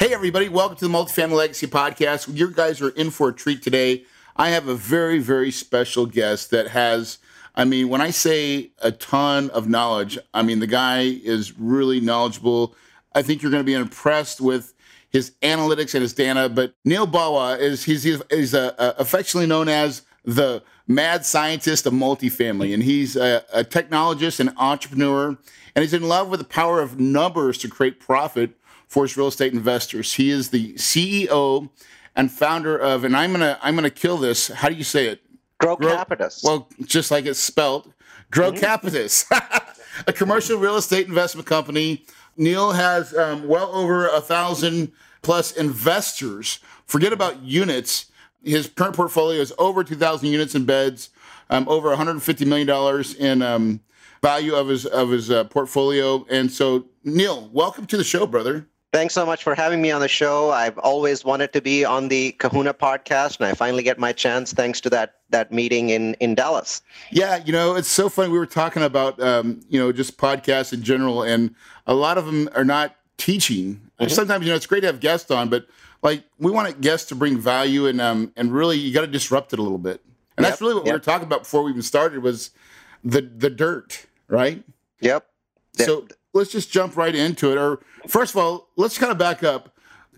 Hey, everybody, welcome to the Multifamily Legacy Podcast. You guys are in for a treat today. I have a very, very special guest that has, I mean, when I say a ton of knowledge, I mean, the guy is really knowledgeable. I think you're going to be impressed with his analytics and his data. But Neil Bawa is, he's, he's uh, uh, affectionately known as the mad scientist of multifamily. And he's a, a technologist and entrepreneur. And he's in love with the power of numbers to create profit for his real estate investors. He is the CEO and founder of, and I'm gonna I'm gonna kill this. How do you say it? Grow, Grocapitus. Well, just like it's spelled, Grow mm-hmm. Capitus, a commercial real estate investment company. Neil has um, well over a thousand plus investors. Forget about units. His current portfolio is over 2,000 units and beds, um, over 150 million dollars in um, value of his of his uh, portfolio. And so, Neil, welcome to the show, brother. Thanks so much for having me on the show. I've always wanted to be on the Kahuna podcast, and I finally get my chance thanks to that that meeting in in Dallas. Yeah, you know, it's so funny. We were talking about um, you know just podcasts in general, and a lot of them are not teaching. Mm-hmm. Sometimes you know it's great to have guests on, but like we want guests to bring value, and um and really you got to disrupt it a little bit. And yep, that's really what yep. we were talking about before we even started was the the dirt, right? Yep. So let's just jump right into it. Or first of all, let's kind of back up.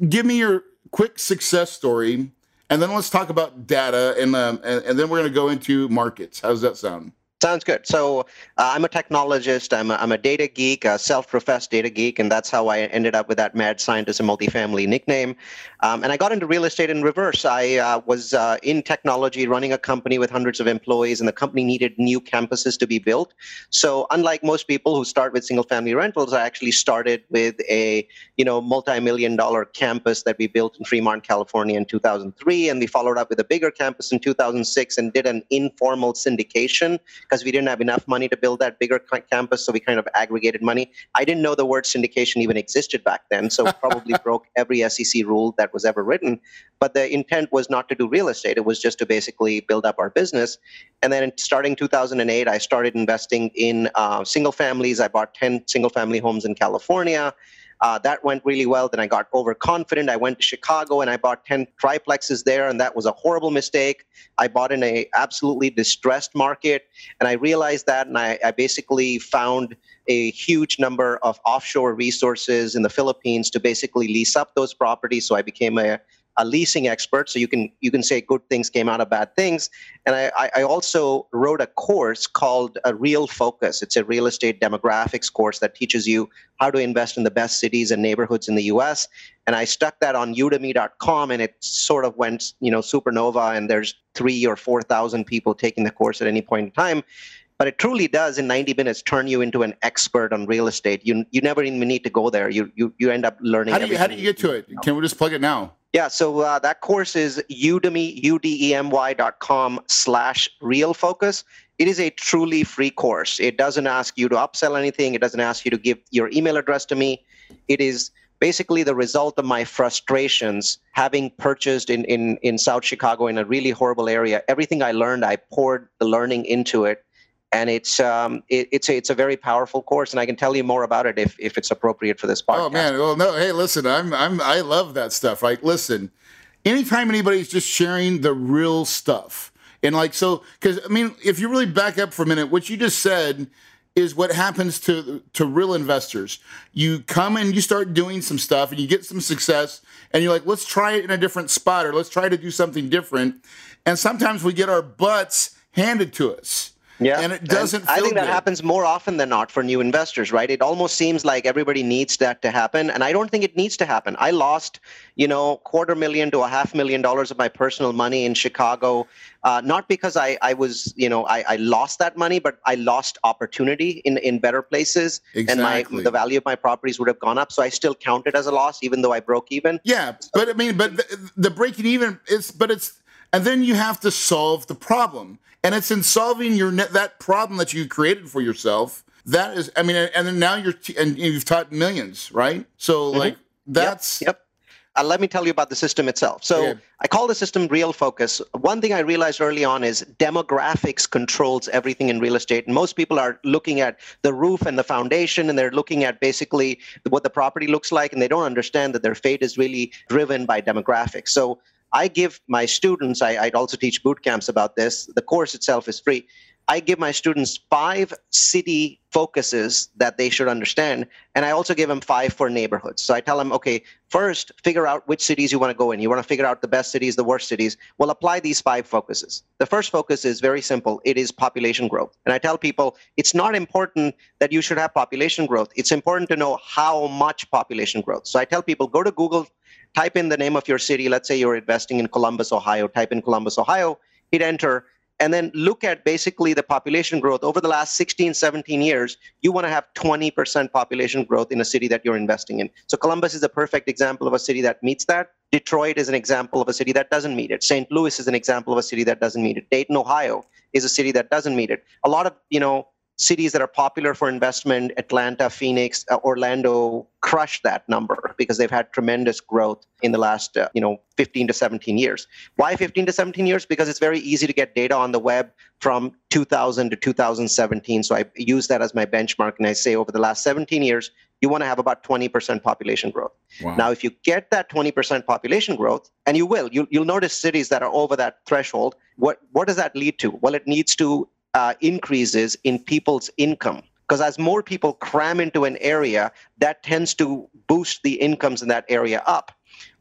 Give me your quick success story, and then let's talk about data, and um, and, and then we're going to go into markets. How does that sound? Sounds good. So uh, I'm a technologist. I'm a, I'm a data geek, a self-professed data geek, and that's how I ended up with that mad scientist and multifamily nickname. Um, and I got into real estate in reverse. I uh, was uh, in technology, running a company with hundreds of employees, and the company needed new campuses to be built. So unlike most people who start with single-family rentals, I actually started with a you know multi-million dollar campus that we built in Fremont, California, in 2003, and we followed up with a bigger campus in 2006 and did an informal syndication because we didn't have enough money to build that bigger campus. So we kind of aggregated money. I didn't know the word syndication even existed back then. So probably broke every SEC rule that was ever written. But the intent was not to do real estate. It was just to basically build up our business. And then starting 2008, I started investing in uh, single families. I bought 10 single family homes in California. Uh, that went really well. Then I got overconfident. I went to Chicago and I bought 10 triplexes there, and that was a horrible mistake. I bought in a absolutely distressed market, and I realized that, and I, I basically found a huge number of offshore resources in the Philippines to basically lease up those properties. So I became a a leasing expert, so you can you can say good things came out of bad things. And I, I also wrote a course called a Real Focus. It's a real estate demographics course that teaches you how to invest in the best cities and neighborhoods in the U.S. And I stuck that on Udemy.com, and it sort of went you know supernova. And there's three or four thousand people taking the course at any point in time but it truly does in 90 minutes turn you into an expert on real estate you you never even need to go there you you, you end up learning how do you, how do you get to it can we just plug it now yeah, so uh, that course is udemy, U-D-E-M-Y dot com slash real focus. It is a truly free course. It doesn't ask you to upsell anything. It doesn't ask you to give your email address to me. It is basically the result of my frustrations having purchased in, in, in South Chicago in a really horrible area. Everything I learned, I poured the learning into it and it's um, it, it's a it's a very powerful course, and I can tell you more about it if if it's appropriate for this podcast. Oh man, well no, hey, listen, I'm I'm I love that stuff. Right, listen, anytime anybody's just sharing the real stuff, and like so, because I mean, if you really back up for a minute, what you just said is what happens to to real investors. You come and you start doing some stuff and you get some success and you're like, let's try it in a different spot or let's try to do something different. And sometimes we get our butts handed to us. Yeah, and it doesn't. And I think that good. happens more often than not for new investors, right? It almost seems like everybody needs that to happen, and I don't think it needs to happen. I lost, you know, quarter million to a half million dollars of my personal money in Chicago, uh, not because I, I was, you know, I, I lost that money, but I lost opportunity in in better places, exactly. and my the value of my properties would have gone up. So I still count it as a loss, even though I broke even. Yeah, but I mean, but the, the breaking even is, but it's, and then you have to solve the problem and it's in solving your that problem that you created for yourself that is i mean and then now you're and you've taught millions right so mm-hmm. like that's yep, yep. Uh, let me tell you about the system itself. So okay. I call the system real focus. One thing I realized early on is demographics controls everything in real estate. And most people are looking at the roof and the foundation, and they're looking at basically what the property looks like, and they don't understand that their fate is really driven by demographics. So I give my students, I, I also teach boot camps about this. The course itself is free. I give my students five city focuses that they should understand. And I also give them five for neighborhoods. So I tell them, okay, first, figure out which cities you want to go in. You want to figure out the best cities, the worst cities. Well, apply these five focuses. The first focus is very simple it is population growth. And I tell people it's not important that you should have population growth, it's important to know how much population growth. So I tell people go to Google type in the name of your city. Let's say you're investing in Columbus, Ohio. Type in Columbus, Ohio, hit enter, and then look at basically the population growth over the last 16, 17 years. You want to have 20% population growth in a city that you're investing in. So Columbus is a perfect example of a city that meets that. Detroit is an example of a city that doesn't meet it. St. Louis is an example of a city that doesn't meet it. Dayton, Ohio is a city that doesn't meet it. A lot of, you know, cities that are popular for investment, Atlanta, Phoenix, uh, Orlando, crush that number because they've had tremendous growth in the last, uh, you know, 15 to 17 years. Why 15 to 17 years? Because it's very easy to get data on the web from 2000 to 2017. So I use that as my benchmark, and I say over the last 17 years, you want to have about 20% population growth. Wow. Now, if you get that 20% population growth, and you will, you, you'll notice cities that are over that threshold. What what does that lead to? Well, it needs to uh, increases in people's income. Because as more people cram into an area that tends to boost the incomes in that area up.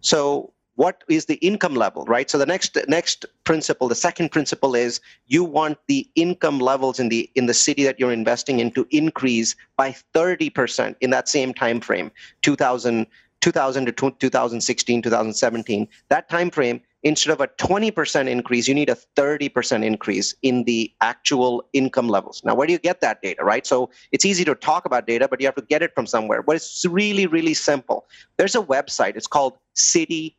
So what is the income level right? So the next next principle the second principle is you want the income levels in the in the city that you're investing in to increase by 30% in that same time frame 2000 2000 to 2016 2017 that time frame instead of a 20% increase, you need a 30% increase in the actual income levels. Now, where do you get that data, right? So it's easy to talk about data, but you have to get it from somewhere. But it's really, really simple. There's a website, it's called city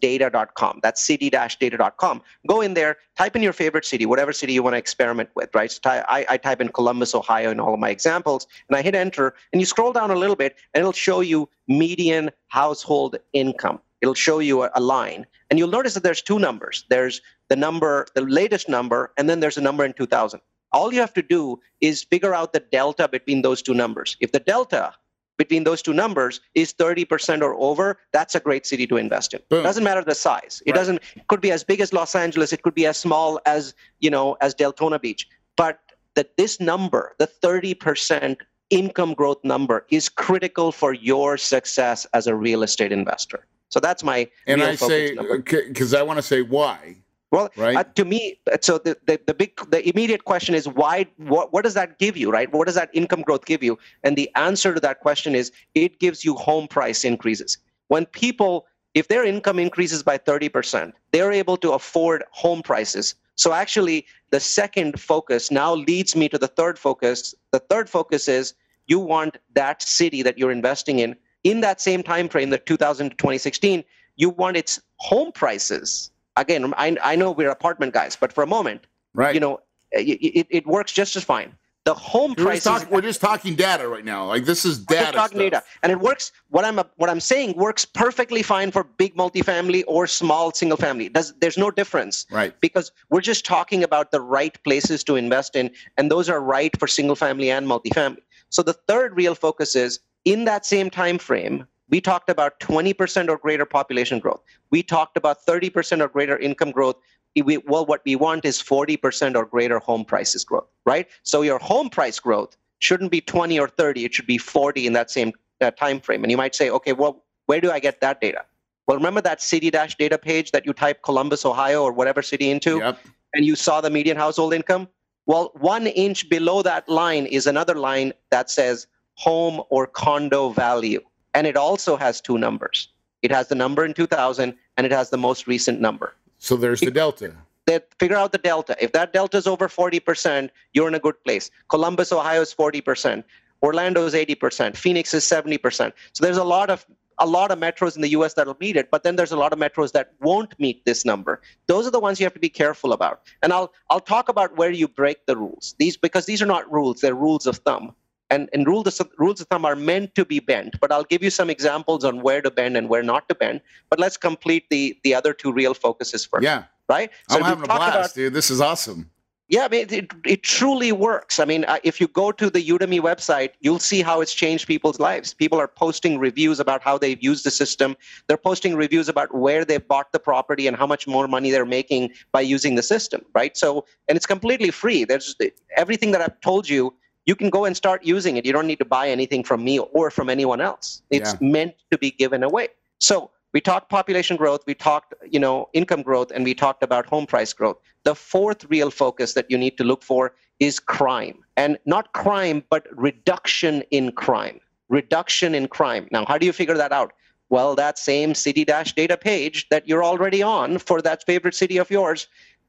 data.com. That's city-data.com. Go in there, type in your favorite city, whatever city you want to experiment with, right? So I, I type in Columbus, Ohio in all of my examples, and I hit enter, and you scroll down a little bit, and it'll show you median household income it'll show you a, a, line and you'll notice that there's two numbers. There's the number the latest number and then there's a number in 2000 all you have to do is figure out the delta between those two numbers. If the delta between those two numbers is 30% or over that's a great city to invest in. Boom. doesn't matter the size. It right. doesn't it could be as big as los angeles it could be as small as you know as deltona beach. But that this number the 30% income growth number is critical for your success as a real estate investor so that's my and I say because I want to say why. Well, right? Uh, to me, so the, the, the big the immediate question is why? What what does that give you, right? What does that income growth give you? And the answer to that question is it gives you home price increases. When people, if their income increases by thirty percent, they're able to afford home prices. So actually, the second focus now leads me to the third focus. The third focus is you want that city that you're investing in in that same time frame, the 2000 to 2016, you want its home prices. Again, I, I know we're apartment guys, but for a moment, right? You know, it, it, works just as fine. The home we're prices. Just talk, we're just talking data right now. Like this is data. talking stuff. data, and it works. What I'm what I'm saying works perfectly fine for big multifamily or small single family. Does there's no difference, right? Because we're just talking about the right places to invest in, and those are right for single family and multifamily. So the third real focus is in that same time frame, we talked about 20% or greater population growth. We talked about 30% or greater income growth. We, well, what we want is 40% or greater home prices growth, right? So your home price growth shouldn't be 20 or 30. It should be 40 in that same uh, time frame. And you might say, okay, well, where do I get that data? Well, remember that city dash data page that you type Columbus, Ohio, or whatever city into, Yep. and you saw the median household income? Well, one inch below that line is another line that says home or condo value. And it also has two numbers. It has the number in 2000 and it has the most recent number. So there's the delta. That figure out the delta. If that delta is over 40%, you're in a good place. Columbus, Ohio is 40%. Orlando is 80%. Phoenix is 70%. So there's a lot of a lot of metros in the US that'll meet it, but then there's a lot of metros that won't meet this number. Those are the ones you have to be careful about. And I'll I'll talk about where you break the rules. These because these are not rules, they're rules of thumb. And, and rules, of, rules of thumb are meant to be bent, but I'll give you some examples on where to bend and where not to bend. But let's complete the the other two real focuses first. Yeah. Right? I'm having a blast, about- dude. This is awesome. yeah, I mean, it, it truly works. I mean, uh, if you go to the Udemy website, you'll see how it's changed people's lives. People are posting reviews about how they've used the system. They're posting reviews about where they bought the property and how much more money they're making by using the system, right? So, and it's completely free. There's everything that I've told you. You can go and start using it. You don't need to buy anything from me or from anyone else. It's meant to be given away. So we talked population growth, we talked, you know, income growth, and we talked about home price growth. The fourth real focus that you need to look for is crime. And not crime, but reduction in crime. Reduction in crime. Now, how do you figure that out? Well, that same city dash data page that you're already on for that favorite city of yours,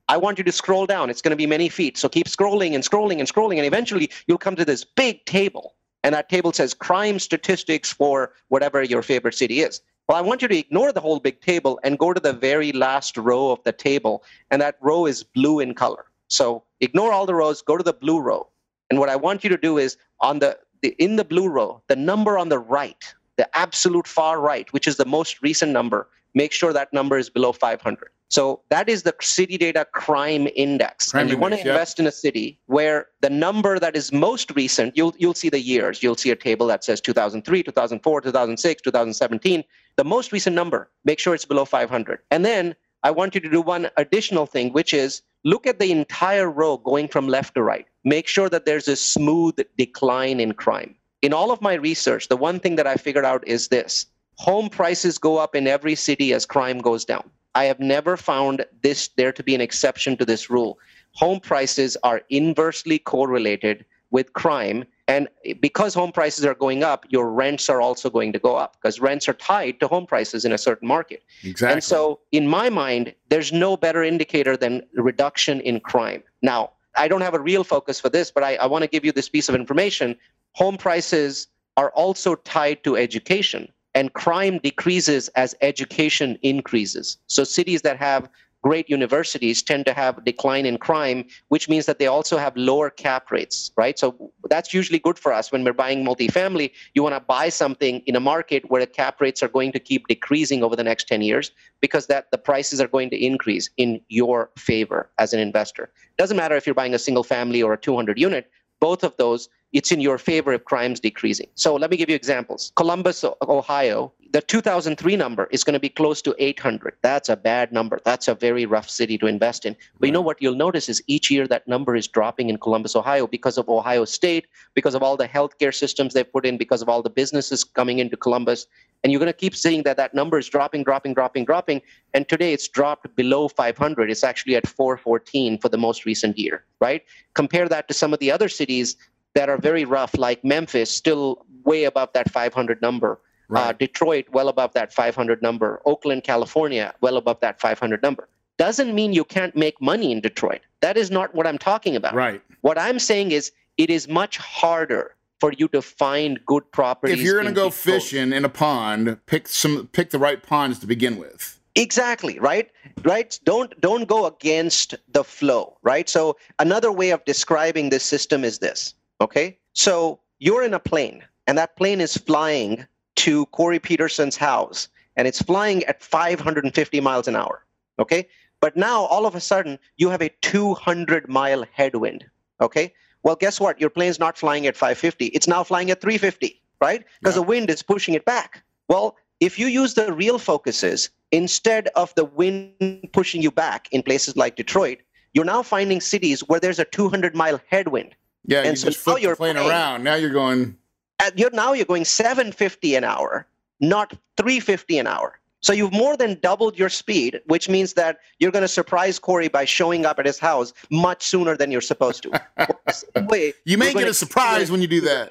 I want you to scroll down. It's going to be many feet. So keep scrolling and scrolling and scrolling. And eventually you'll come to this big table. And that table says crime statistics for whatever your favorite city is. Well, I want you to ignore the whole big table and go to the very last row of the table. And that row is blue in color. So ignore all the rows, go to the blue row. And what I want you to do is on the, the in the blue row, the number on the right, the absolute far right, which is the most recent number, make sure that number is below 500. So that is the city data crime index. Crime and you want to yeah. invest in a city where the number that is most recent, you'll you'll see the years. You'll see a table that says 2003, 2004, 2006, 2017. The most recent number, make sure it's below 500. And then I want you to do one additional thing, which is look at the entire row going from left to right. Make sure that there's a smooth decline in crime. In all of my research, the one thing that I figured out is this home prices go up in every city as crime goes down. I have never found this there to be an exception to this rule. Home prices are inversely correlated with crime. And because home prices are going up, your rents are also going to go up because rents are tied to home prices in a certain market. Exactly. And so, in my mind, there's no better indicator than reduction in crime. Now, I don't have a real focus for this, but I, I want to give you this piece of information. Home prices are also tied to education, and crime decreases as education increases. So, cities that have great universities tend to have decline in crime which means that they also have lower cap rates right? So that's usually good for us when we're buying multifamily. You want to buy something in a market where the cap rates are going to keep decreasing over the next 10 years because that the prices are going to increase in your favor as an investor. Doesn't matter if you're buying a single family or a 200 unit both of those it's in your favor if crime's decreasing. So let me give you examples. Columbus ohio the 2003 number is going to be close to 800 that's a bad number. That's a very rough city to invest in. But you know what you'll notice is each year that number is dropping in columbus ohio because of ohio state because of all the healthcare systems they've put in because of all the businesses coming into columbus. And you're going to keep seeing that that number is dropping dropping dropping dropping. And today it's dropped below 500 it's actually at 414 for the most recent year right? Compare that to some of the other cities that are very rough like memphis still way above that 500 number Right. uh, Detroit, well above that 500 number. Oakland, California, well above that 500 number. Doesn't mean you can't make money in Detroit. That is not what I'm talking about. right. What I'm saying is it is much harder for you to find good properties. If you're going to go Detroit. fishing in a pond, pick some pick the right ponds to begin with. exactly right right don't don't go against the flow right so another way of describing this system is this okay so you're in a plane and that plane is flying to corey peterson's house and it's flying at 550 miles an hour okay but now all of a sudden you have a 200 mile headwind okay well guess what your plane's not flying at 550 it's now flying at 350 right because Yeah. the wind is pushing it back well if you use the real focuses instead of the wind pushing you back in places like detroit you're now finding cities where there's a 200 mile headwind Yeah, And you so just flip the you're plane around. Now you're going. At, you're now you're going 750 an hour not 350 an hour. So you've more than doubled your speed which means that you're going to surprise corey by showing up at his house much sooner than you're supposed to. Well, the same way, You may get a surprise when you do that.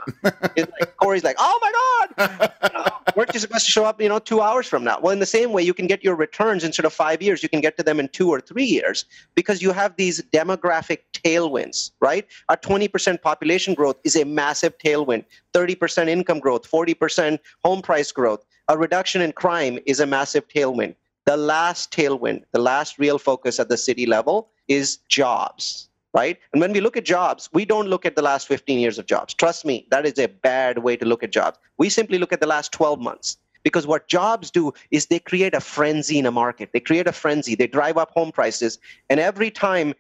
it's like Corey's like, oh my God, weren't you supposed to show up, you know, two hours from now? Well, in the same way, you can get your returns instead of five years, you can get to them in two or three years because you have these demographic tailwinds, right? A 20% population growth is a massive tailwind, 30% income growth, 40% home price growth. A reduction in crime is a massive tailwind. The last tailwind, the last real focus at the city level is jobs right? And when we look at jobs, we don't look at the last 15 years of jobs. Trust me, that is a bad way to look at jobs. We simply look at the last 12 months. Because what jobs do is they create a frenzy in a market. They create a frenzy. They drive up home prices. And every time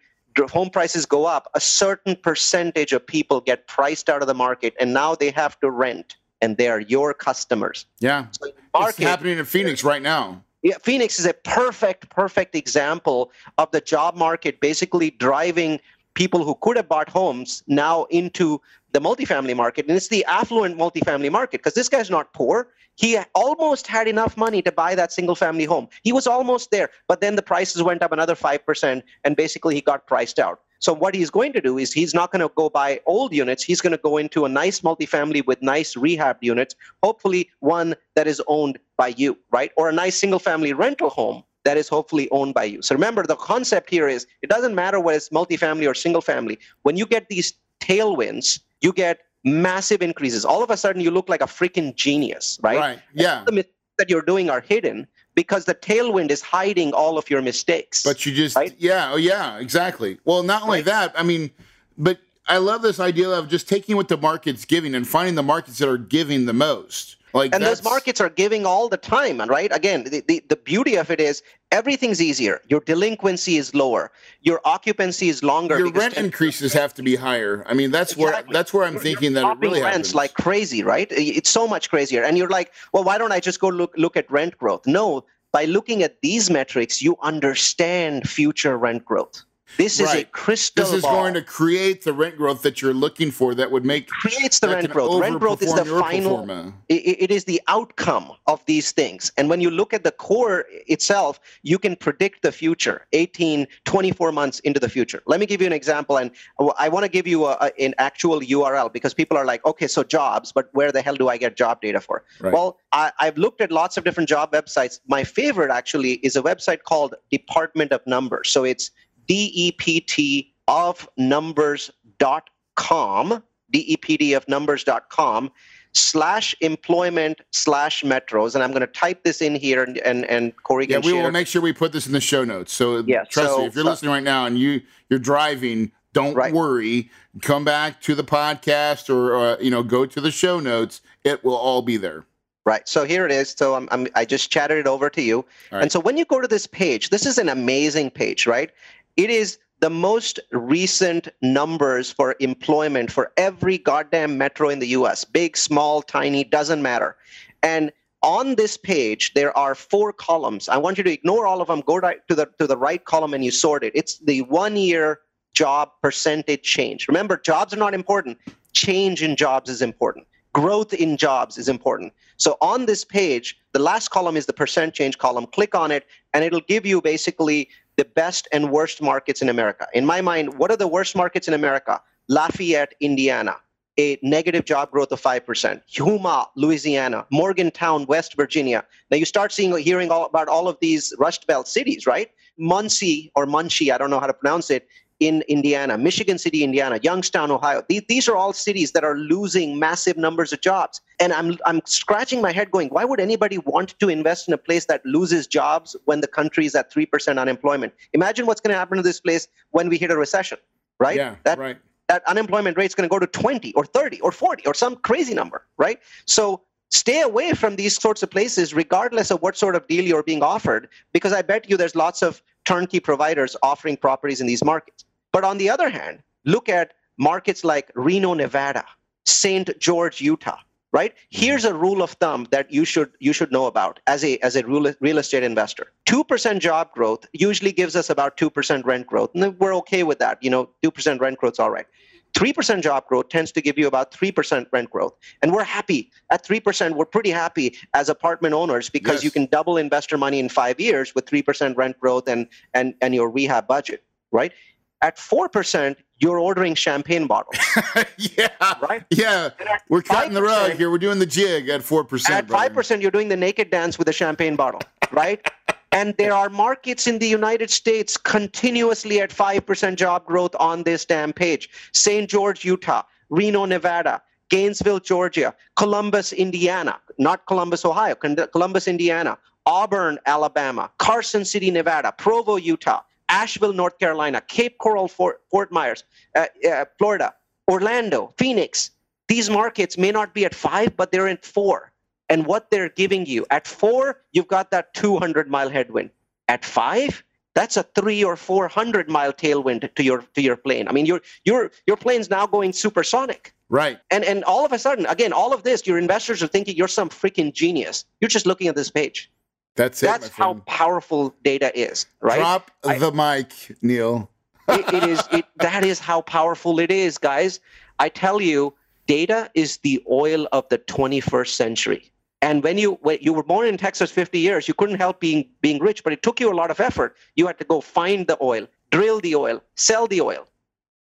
home prices go up, a certain percentage of people get priced out of the market and now they have to rent and they are your customers. yeah, So the it's happening in Phoenix right now. yeah, Phoenix is a perfect, perfect example of the job market basically driving people who could have bought homes now into the multifamily market. And it's the affluent multifamily market because this guy's not poor. He almost had enough money to buy that single family home. He was almost there, but then the prices went up another 5%, and basically he got priced out. So, what he's going to do is he's not going to go buy old units. He's going to go into a nice multifamily with nice rehab units, hopefully one that is owned by you, right? Or a nice single family rental home that is hopefully owned by you. So remember, the concept here is it doesn't matter whether it's multifamily or single family. When you get these tailwinds, you get massive increases. All of a sudden, you look like a freaking genius, right? Right. Yeah. The mistakes that you're doing are hidden because the tailwind is hiding all of your mistakes. But you just, Right? yeah, oh, yeah, exactly. Well, not only Right. that, I mean, but I love this idea of just taking what the market's giving and finding the markets that are giving the most. Like, and those markets are giving all the time and right again the, the, the beauty of it is everything's easier your delinquency is lower your occupancy is longer your rent increases have to be higher. I mean, that's where that's where I'm thinking that it really rents happens. like crazy, right? It's so much crazier. And you're like, well, why don't I just go look look at rent growth? No, by looking at these metrics, you understand future rent growth. This is a crystal this is ball. going to create the rent growth that you're looking for that would make creates the rent growth. Rent growth is the final. pro forma. i- i- it is the outcome of these things. And when you look at the core itself, you can predict the future 18, 24 months into the future. Let me give you an example. And I want to give you a, a- an actual URL because people are like, okay, so jobs, but where the hell do I get job data for? Right. Well, I, I've looked at lots of different job websites. My favorite actually is a website called Department of Numbers. So it's DEPT of numbers.com, DEPT of numbers.com slash employment slash metros. And I'm going to type this in here and, and, and Corey Yeah, we share. will make sure we put this in the show notes. So Yeah, trust so- me, if you're listening right now and you you're driving, don't Right. worry. Come back to the podcast or uh, you know go to the show notes. It will all be there. Right. So here it is. So I'm, I'm, I just chatted it over to you. Right. And so when you go to this page, this is an amazing page, right? It is the most recent numbers for employment for every goddamn metro in the US big, small, tiny, doesn't matter. And on this page, there are four columns. I want you to ignore all of them. Go right to the to the right column and you sort it. It's the one year job percentage change. Remember, jobs are not important. Change in jobs is important. Growth in jobs is important. So on this page, the last column is the percent change column. Click on it, and it'll give you basically the best and worst markets in America. In my mind, what are the worst markets in America? Lafayette, Indiana, a negative job growth of 5%. Yuma, Louisiana, Morgantown, West Virginia. Now you start seeing, hearing all about all of these Rust Belt cities, right? Muncie or Muncie, I don't know how to pronounce it, in Indiana, Michigan City, Indiana, Youngstown, Ohio. These, these are all cities that are losing massive numbers of jobs. And I'm, I'm scratching my head going, why would anybody want to invest in a place that loses jobs when the country is at 3% unemployment? Imagine what's going to happen to this place when we hit a recession, right? Yeah, that, right. that unemployment rate is going to go to 20 or 30 or 40 or some crazy number, right? So stay away from these sorts of places, regardless of what sort of deal you're being offered, because I bet you there's lots of turnkey providers offering properties in these markets. But on the other hand, look at markets like Reno, Nevada, St. George, Utah. Right? Here's a rule of thumb that you should you should know about as a as a real, estate investor. Two percent job growth usually gives us about two percent rent growth, and we're okay with that. You know, two percent rent growth's all right. 3% job growth tends to give you about 3% rent growth. And we're happy. At 3%, we're pretty happy as apartment owners because Yes. you can double investor money in five years with 3% rent growth and, and, and your rehab budget, right? At 4%, you're ordering champagne bottles, yeah. right? Yeah. We're cutting the rug here. We're doing the jig at 4%. At 5%, you're doing the naked dance with a champagne bottle, right? And there are markets in the United States continuously at 5% job growth on this damn page. St. George, Utah, Reno, Nevada, Gainesville, Georgia, Columbus, Indiana, not Columbus, Ohio, Columbus, Indiana, Auburn, Alabama, Carson City, Nevada, Provo, Utah, Asheville, North Carolina, Cape Coral, Fort, Fort Myers, uh, uh, Florida, Orlando, Phoenix. These markets may not be at five, but they're at four. And what they're giving you at four, you've got that 200 mile headwind. At five, that's a three or 400 mile tailwind to your to your plane. I mean, your your your plane's now going supersonic. Right. And and all of a sudden, again, all of this, your investors are thinking you're some freaking genius. You're just looking at this page. That's it. That's how powerful data is, right? Drop I- the mic, Neil. it, it is it, that is how powerful it is, guys. I tell you, data is the oil of the 21st century. And when you when you were born in Texas 50 years, you couldn't help being being rich, but it took you a lot of effort. You had to go find the oil, drill the oil, sell the oil.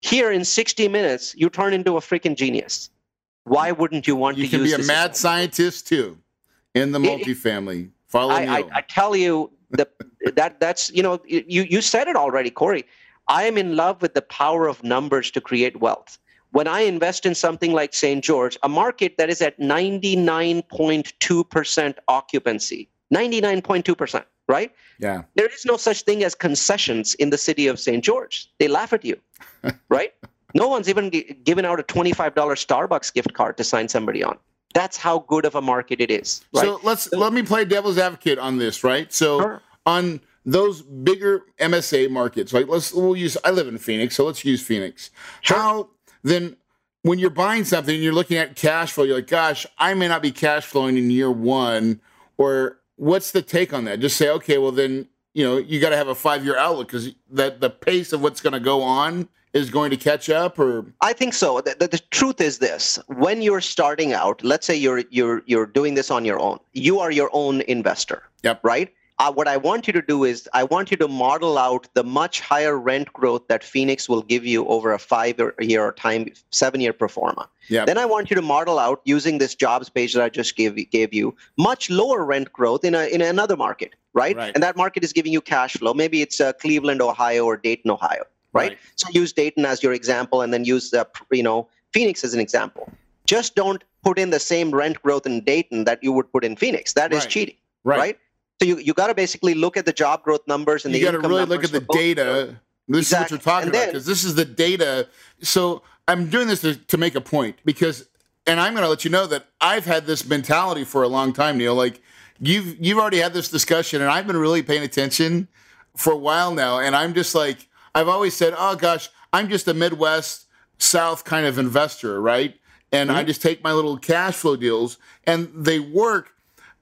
Here in 60 minutes, you turn into a freaking genius. Why wouldn't you want to? You can be a mad scientist too in the It- multifamily. Follow I, I, I tell you the, that that's you know you you said it already, Corey. I am in love with the power of numbers to create wealth. When I invest in something like St. George, a market that is at 99.2% occupancy, 99.2%, right? yeah. There is no such thing as concessions in the city of St. George. They laugh at you, right? No one's even gi- given out a $25 Starbucks gift card to sign somebody on. That's how good of a market it is, right? So let's let me play devil's advocate on this, right? So Sure. on those bigger MSA markets, like let's we'll use I live in Phoenix, so let's use Phoenix. Sure. How then when you're buying something and you're looking at cash flow, you're like, gosh, I may not be cash flowing in year one, or what's the take on that? Just say, okay, well then, you know, you got to have a five year outlook because that the pace of what's going to go on is going to catch up, or I think so. The, the, the truth is this: when you're starting out, let's say you're you're you're doing this on your own. You are your own investor. Yep. Right. Uh, what I want you to do is I want you to model out the much higher rent growth that Phoenix will give you over a five-year or time seven-year pro forma. yeah, Then I want you to model out using this jobs page that I just gave gave you much lower rent growth in a in another market, right? Right. And that market is giving you cash flow. Maybe it's uh, Cleveland, Ohio, or Dayton, Ohio, right? Right. So use Dayton as your example, and then use uh, you know Phoenix as an example. Just don't put in the same rent growth in Dayton that you would put in Phoenix. That is Right. cheating, right. right? So you, you got to basically look at the job growth numbers and you the got to really look at the for both of those. data. This is what Exactly. you're talking And about because this is the data. So I'm doing this to, to make a point because, and I'm going to let you know that I've had this mentality for a long time, Neil. Like you've you've already had this discussion, and I've been really paying attention for a while now, and I'm just like I've always said, oh gosh, I'm just a Midwest South kind of investor, right? And I mm-hmm. just take my little cash flow deals, and they work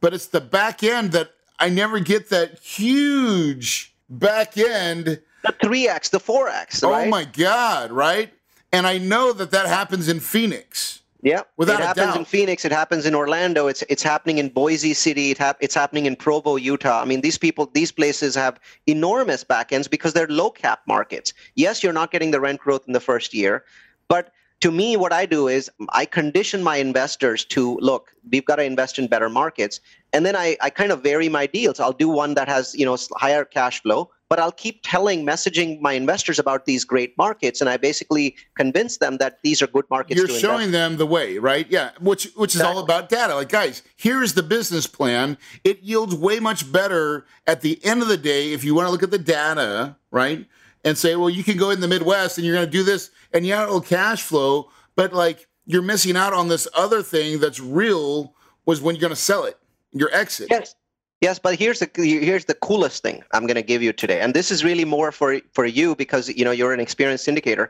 but it's the back end that I never get that huge back end. The three x, the four x, oh right? Oh my God, right? And I know that that happens in Phoenix. Yeah, Without it happens in Phoenix. It happens in Orlando. It's it's happening in Boise City. It hap- it's happening in Provo, Utah. I mean, these people, these places have enormous backends because they're low cap markets. Yes, you're not getting the rent growth in the first year, but to me, what I do is I condition my investors to look. We've got to invest in better markets, and then I, I kind of vary my deals. I'll do one that has you know higher cash flow, but I'll keep telling, messaging my investors about these great markets, and I basically convince them that these are good markets. You're to invest showing them the way, right? Yeah, which which is all about data. Like, guys, here's the business plan. It yields way much better at the end of the day if you want to look at the data, right? And say, well, you can go in the Midwest and you're going to do this, and yeah, it'll cash flow, but like you're missing out on this other thing that's real. Was when you're going to sell it, your exit. Yes. Yes, but here's the here's the coolest thing I'm going to give you today, and this is really more for for you because you know you're an experienced syndicator.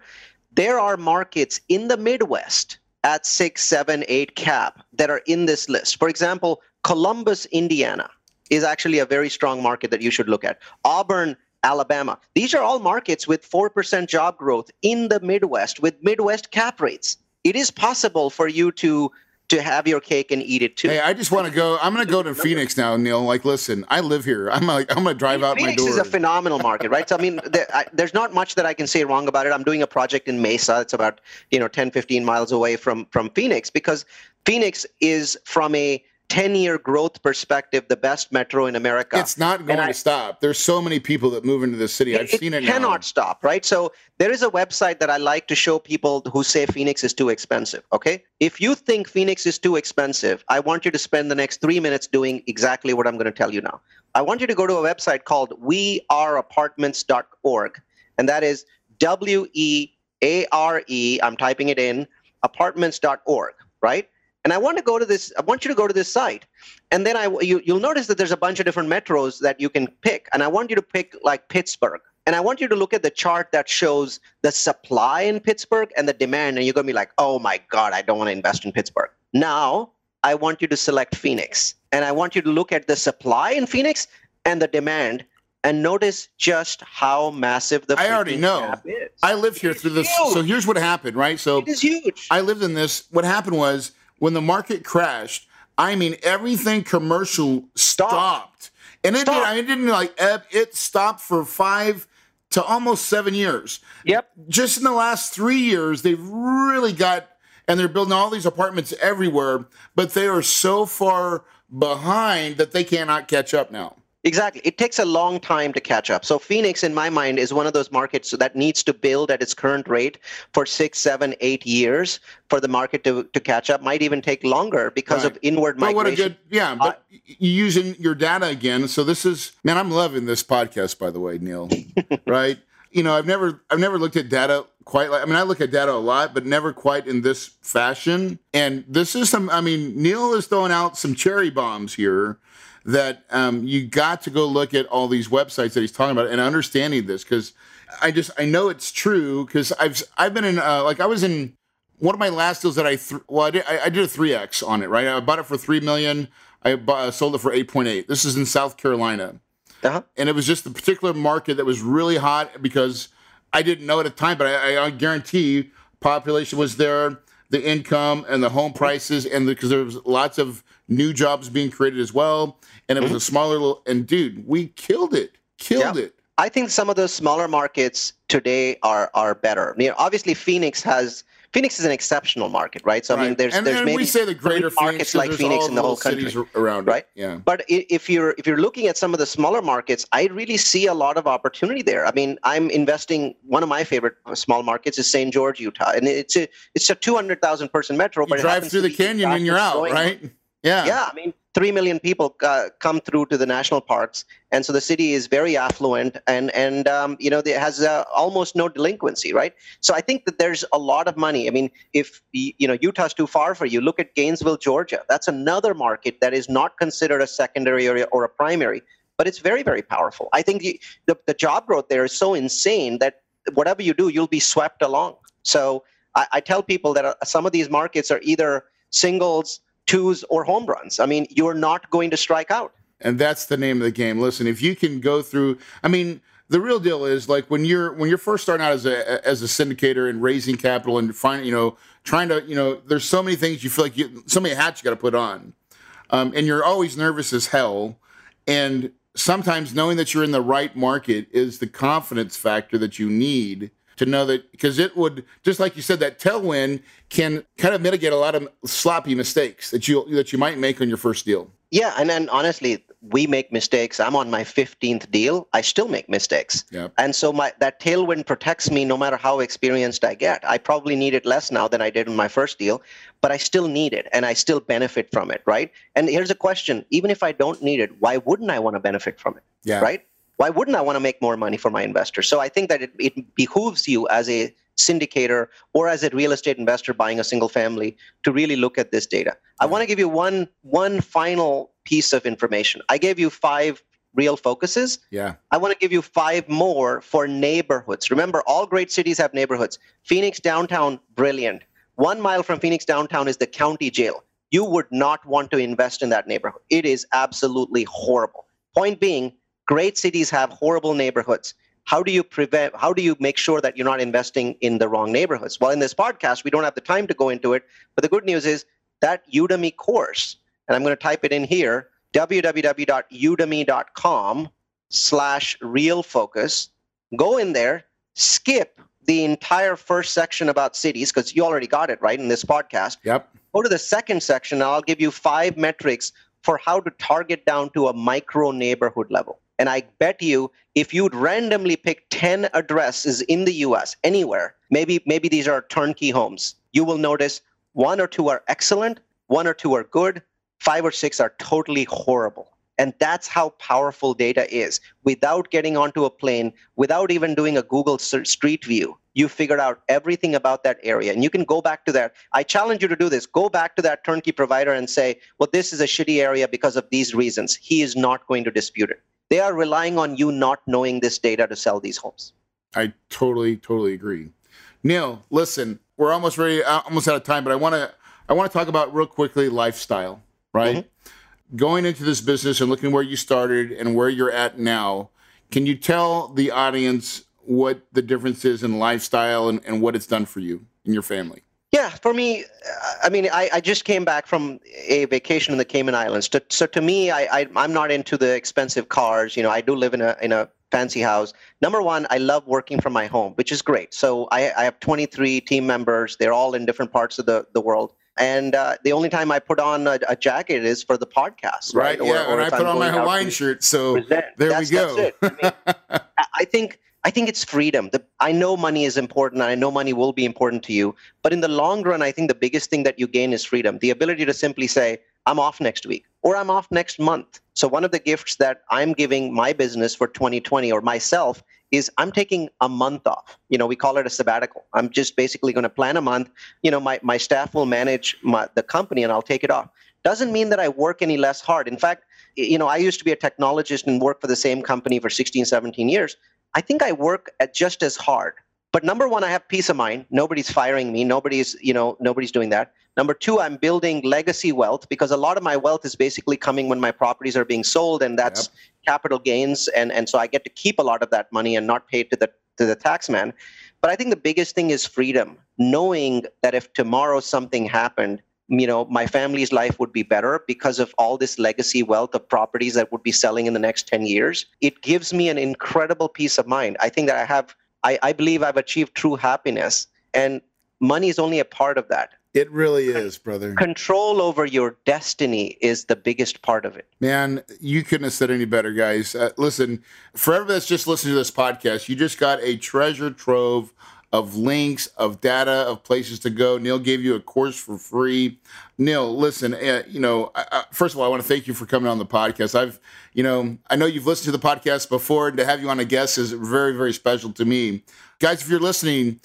There are markets in the Midwest at six, seven, eight cap that are in this list. For example, Columbus, Indiana, is actually a very strong market that you should look at. Auburn, Alabama. These are all markets with 4% job growth in the Midwest with Midwest cap rates. It is possible for you to to have your cake and eat it too. Hey, I just want to go. I'm going to go to Phoenix now, Neil. Like, listen, I live here. I'm like, I'm going to drive out Phoenix my door. Phoenix is a phenomenal market, right? So I mean, there, I, there's not much that I can say wrong about it. I'm doing a project in Mesa. It's about you know 10, 15 miles away from from Phoenix because Phoenix is from a 10 year growth perspective, the best metro in America. It's not going I, to stop. There's so many people that move into the city. I've it, seen it. It cannot now. stop, right? So there is a website that I like to show people who say Phoenix is too expensive. Okay. If you think Phoenix is too expensive, I want you to spend the next three minutes doing exactly what I'm going to tell you now. I want you to go to a website called weareapartments.org, and that is W E A R E. I'm typing it in apartments.org, right? And I want to go to this. I want you to go to this site, and then I you, you'll notice that there's a bunch of different metros that you can pick, and I want you to pick like Pittsburgh, and I want you to look at the chart that shows the supply in Pittsburgh and the demand, and you're gonna be like, oh my god, I don't want to invest in Pittsburgh. Now I want you to select Phoenix, and I want you to look at the supply in Phoenix and the demand, and notice just how massive the. I already know. I lived here through this. Huge. So here's what happened, right? So it is huge. I lived in this. What happened was when the market crashed, I mean everything commercial stopped, and it, Stop. Did, it didn't like it stopped for five to almost seven years. Yep. Just in the last three years, they've really got and they're building all these apartments everywhere, but they are so far behind that they cannot catch up now. Exactly. It takes a long time to catch up. So Phoenix, in my mind, is one of those markets that needs to build at its current rate for six, seven, eight years for the market to, to catch up. Might even take longer because right. of inward but migration. What a good, yeah, but uh, using your data again. So this is, man, I'm loving this podcast, by the way, Neil. right? You know, I've never, I've never looked at data quite like. I mean, I look at data a lot, but never quite in this fashion. And this is some. I mean, Neil is throwing out some cherry bombs here that um, you got to go look at all these websites that he's talking about and understanding this because I just I know it's true because I've I've been in uh, like I was in one of my last deals that I th- well I did I, I did a three x on it right? I bought it for three million. I bought, uh, sold it for eight point eight. This is in South Carolina. Uh-huh. and it was just the particular market that was really hot because I didn't know at the time but I, I guarantee population was there the income and the home prices and because the, there was lots of new jobs being created as well. And it was mm-hmm. a smaller little, and dude, we killed it, killed yeah. it. I think some of those smaller markets today are are better. You know, obviously Phoenix has Phoenix is an exceptional market, right? So right. I mean, there's and, there's and maybe we say the greater markets like Phoenix in the whole country, around right? It. Yeah. But if you're if you're looking at some of the smaller markets, I really see a lot of opportunity there. I mean, I'm investing. One of my favorite small markets is St. George, Utah, and it's a it's a 200,000 person metro. You but drive through the canyon and you're out, right? Yeah. Yeah. I mean, 3 million people uh, come through to the national parks. And so the city is very affluent and, and um, you know, it has uh, almost no delinquency, right? So I think that there's a lot of money. I mean, if, you know, Utah's too far for you, look at Gainesville, Georgia. That's another market that is not considered a secondary or, or a primary, but it's very, very powerful. I think the, the, the job growth there is so insane that whatever you do, you'll be swept along. So I, I tell people that uh, some of these markets are either singles, twos or home runs. I mean, you're not going to strike out. And that's the name of the game. Listen, if you can go through, I mean, the real deal is like when you're when you're first starting out as a as a syndicator and raising capital and finding, you know, trying to, you know, there's so many things you feel like you, so many hats you got to put on, um, and you're always nervous as hell. And sometimes knowing that you're in the right market is the confidence factor that you need to know that because it would just like you said that tailwind can kind of mitigate a lot of sloppy mistakes that you that you might make on your first deal. Yeah, and then honestly, we make mistakes. I'm on my 15th deal. I still make mistakes. Yep. And so my that tailwind protects me no matter how experienced I get. I probably need it less now than I did in my first deal, but I still need it and I still benefit from it, right? And here's a question, even if I don't need it, why wouldn't I want to benefit from it? Yeah. Right? Why wouldn't I want to make more money for my investors? So I think that it, it behooves you as a syndicator or as a real estate investor buying a single family to really look at this data. I want to give you one one final piece of information. I gave you five real focuses. Yeah. I want to give you five more for neighborhoods. Remember, all great cities have neighborhoods. Phoenix downtown, brilliant. One mile from Phoenix downtown is the county jail. You would not want to invest in that neighborhood. It is absolutely horrible. Point being, Great cities have horrible neighborhoods. How do you prevent, how do you make sure that you're not investing in the wrong neighborhoods? Well, in this podcast, we don't have the time to go into it. But the good news is that Udemy course, and I'm going to type it in here www.udemy.com slash real focus. Go in there, skip the entire first section about cities because you already got it right in this podcast. Yep. Go to the second section, and I'll give you five metrics for how to target down to a micro neighborhood level. And I bet you if you'd randomly pick 10 addresses in the US, anywhere, maybe maybe these are turnkey homes, you will notice one or two are excellent, one or two are good, five or six are totally horrible. And that's how powerful data is. Without getting onto a plane, without even doing a Google Street View, you figured out everything about that area. And you can go back to that. I challenge you to do this. Go back to that turnkey provider and say, well, this is a shitty area because of these reasons. He is not going to dispute it. They are relying on you not knowing this data to sell these homes. I totally, totally agree. Neil, listen, we're almost ready, uh, almost out of time, but I want to, I want to talk about real quickly lifestyle, right? Mm-hmm going into this business and looking where you started and where you're at now, can you tell the audience what the difference is in lifestyle and, and what it's done for you and your family? Yeah, for me, I mean, I, I just came back from a vacation in the Cayman Islands. To, so to me, I, I I'm not into the expensive cars. You know, I do live in a in a fancy house. Number one, I love working from my home, which is great. So I, I have 23 team members. They're all in different parts of the, the world and uh, the only time I put on a, a, jacket is for the podcast, right? right yeah, or, or and I put I'm on my Hawaiian shirt, so present. there that's, we go. I, mean, I think I think it's freedom. The, I know money is important, I know money will be important to you. But in the long run, I think the biggest thing that you gain is freedom. The ability to simply say, "I'm off next week," or "I'm off next month." So one of the gifts that I'm giving my business for 2020 or myself is I'm taking a month off. You know, we call it a sabbatical. I'm just basically going to plan a month. You know, my, my staff will manage my, the company and I'll take it off. Doesn't mean that I work any less hard. In fact, you know, I used to be a technologist and work for the same company for 16, 17 years. I think I work at just as hard. But number one, I have peace of mind. Nobody's firing me. Nobody's, you know, nobody's doing that. Number two, I'm building legacy wealth because a lot of my wealth is basically coming when my properties are being sold, and that's yep. capital gains, and and so I get to keep a lot of that money and not pay it to the to the tax man. But I think the biggest thing is freedom, knowing that if tomorrow something happened, you know, my family's life would be better because of all this legacy wealth of properties that would be selling in the next 10 years. It gives me an incredible peace of mind. I think that I have I, I believe I've achieved true happiness. And money is only a part of that. It really is, brother. Control over your destiny is the biggest part of it. Man, you couldn't have said any better, guys. Uh, listen, for everyone that's just listening to this podcast, you just got a treasure trove of links, of data, of places to go. Neil gave you a course for free. Neil, listen, uh, you know, I, I, first of all, I want to thank you for coming on the podcast. I've, you know, I know you've listened to the podcast before, and to have you on a guest is very, very special to me. Guys, if you're listening,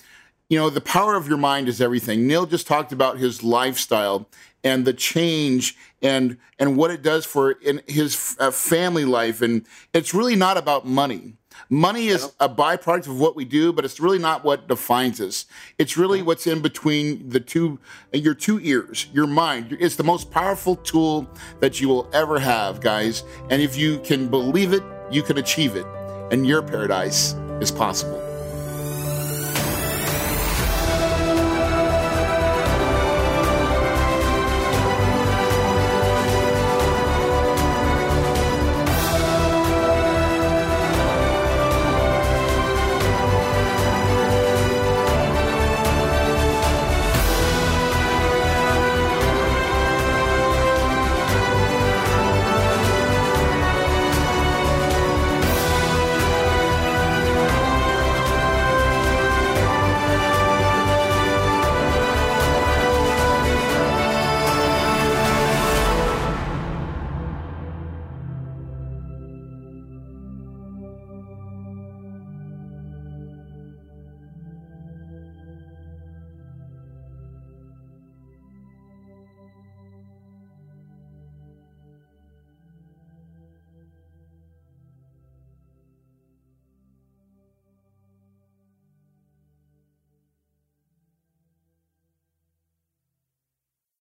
you know, the power of your mind is everything. Neil just talked about his lifestyle and the change and and what it does for in his uh, family life and it's really not about money Money is a byproduct of what we do, but it's really not what defines us. It's really what's in between the two, your two ears, your mind. It's the most powerful tool that you will ever have, guys. And if you can believe it, you can achieve it. And your paradise is possible.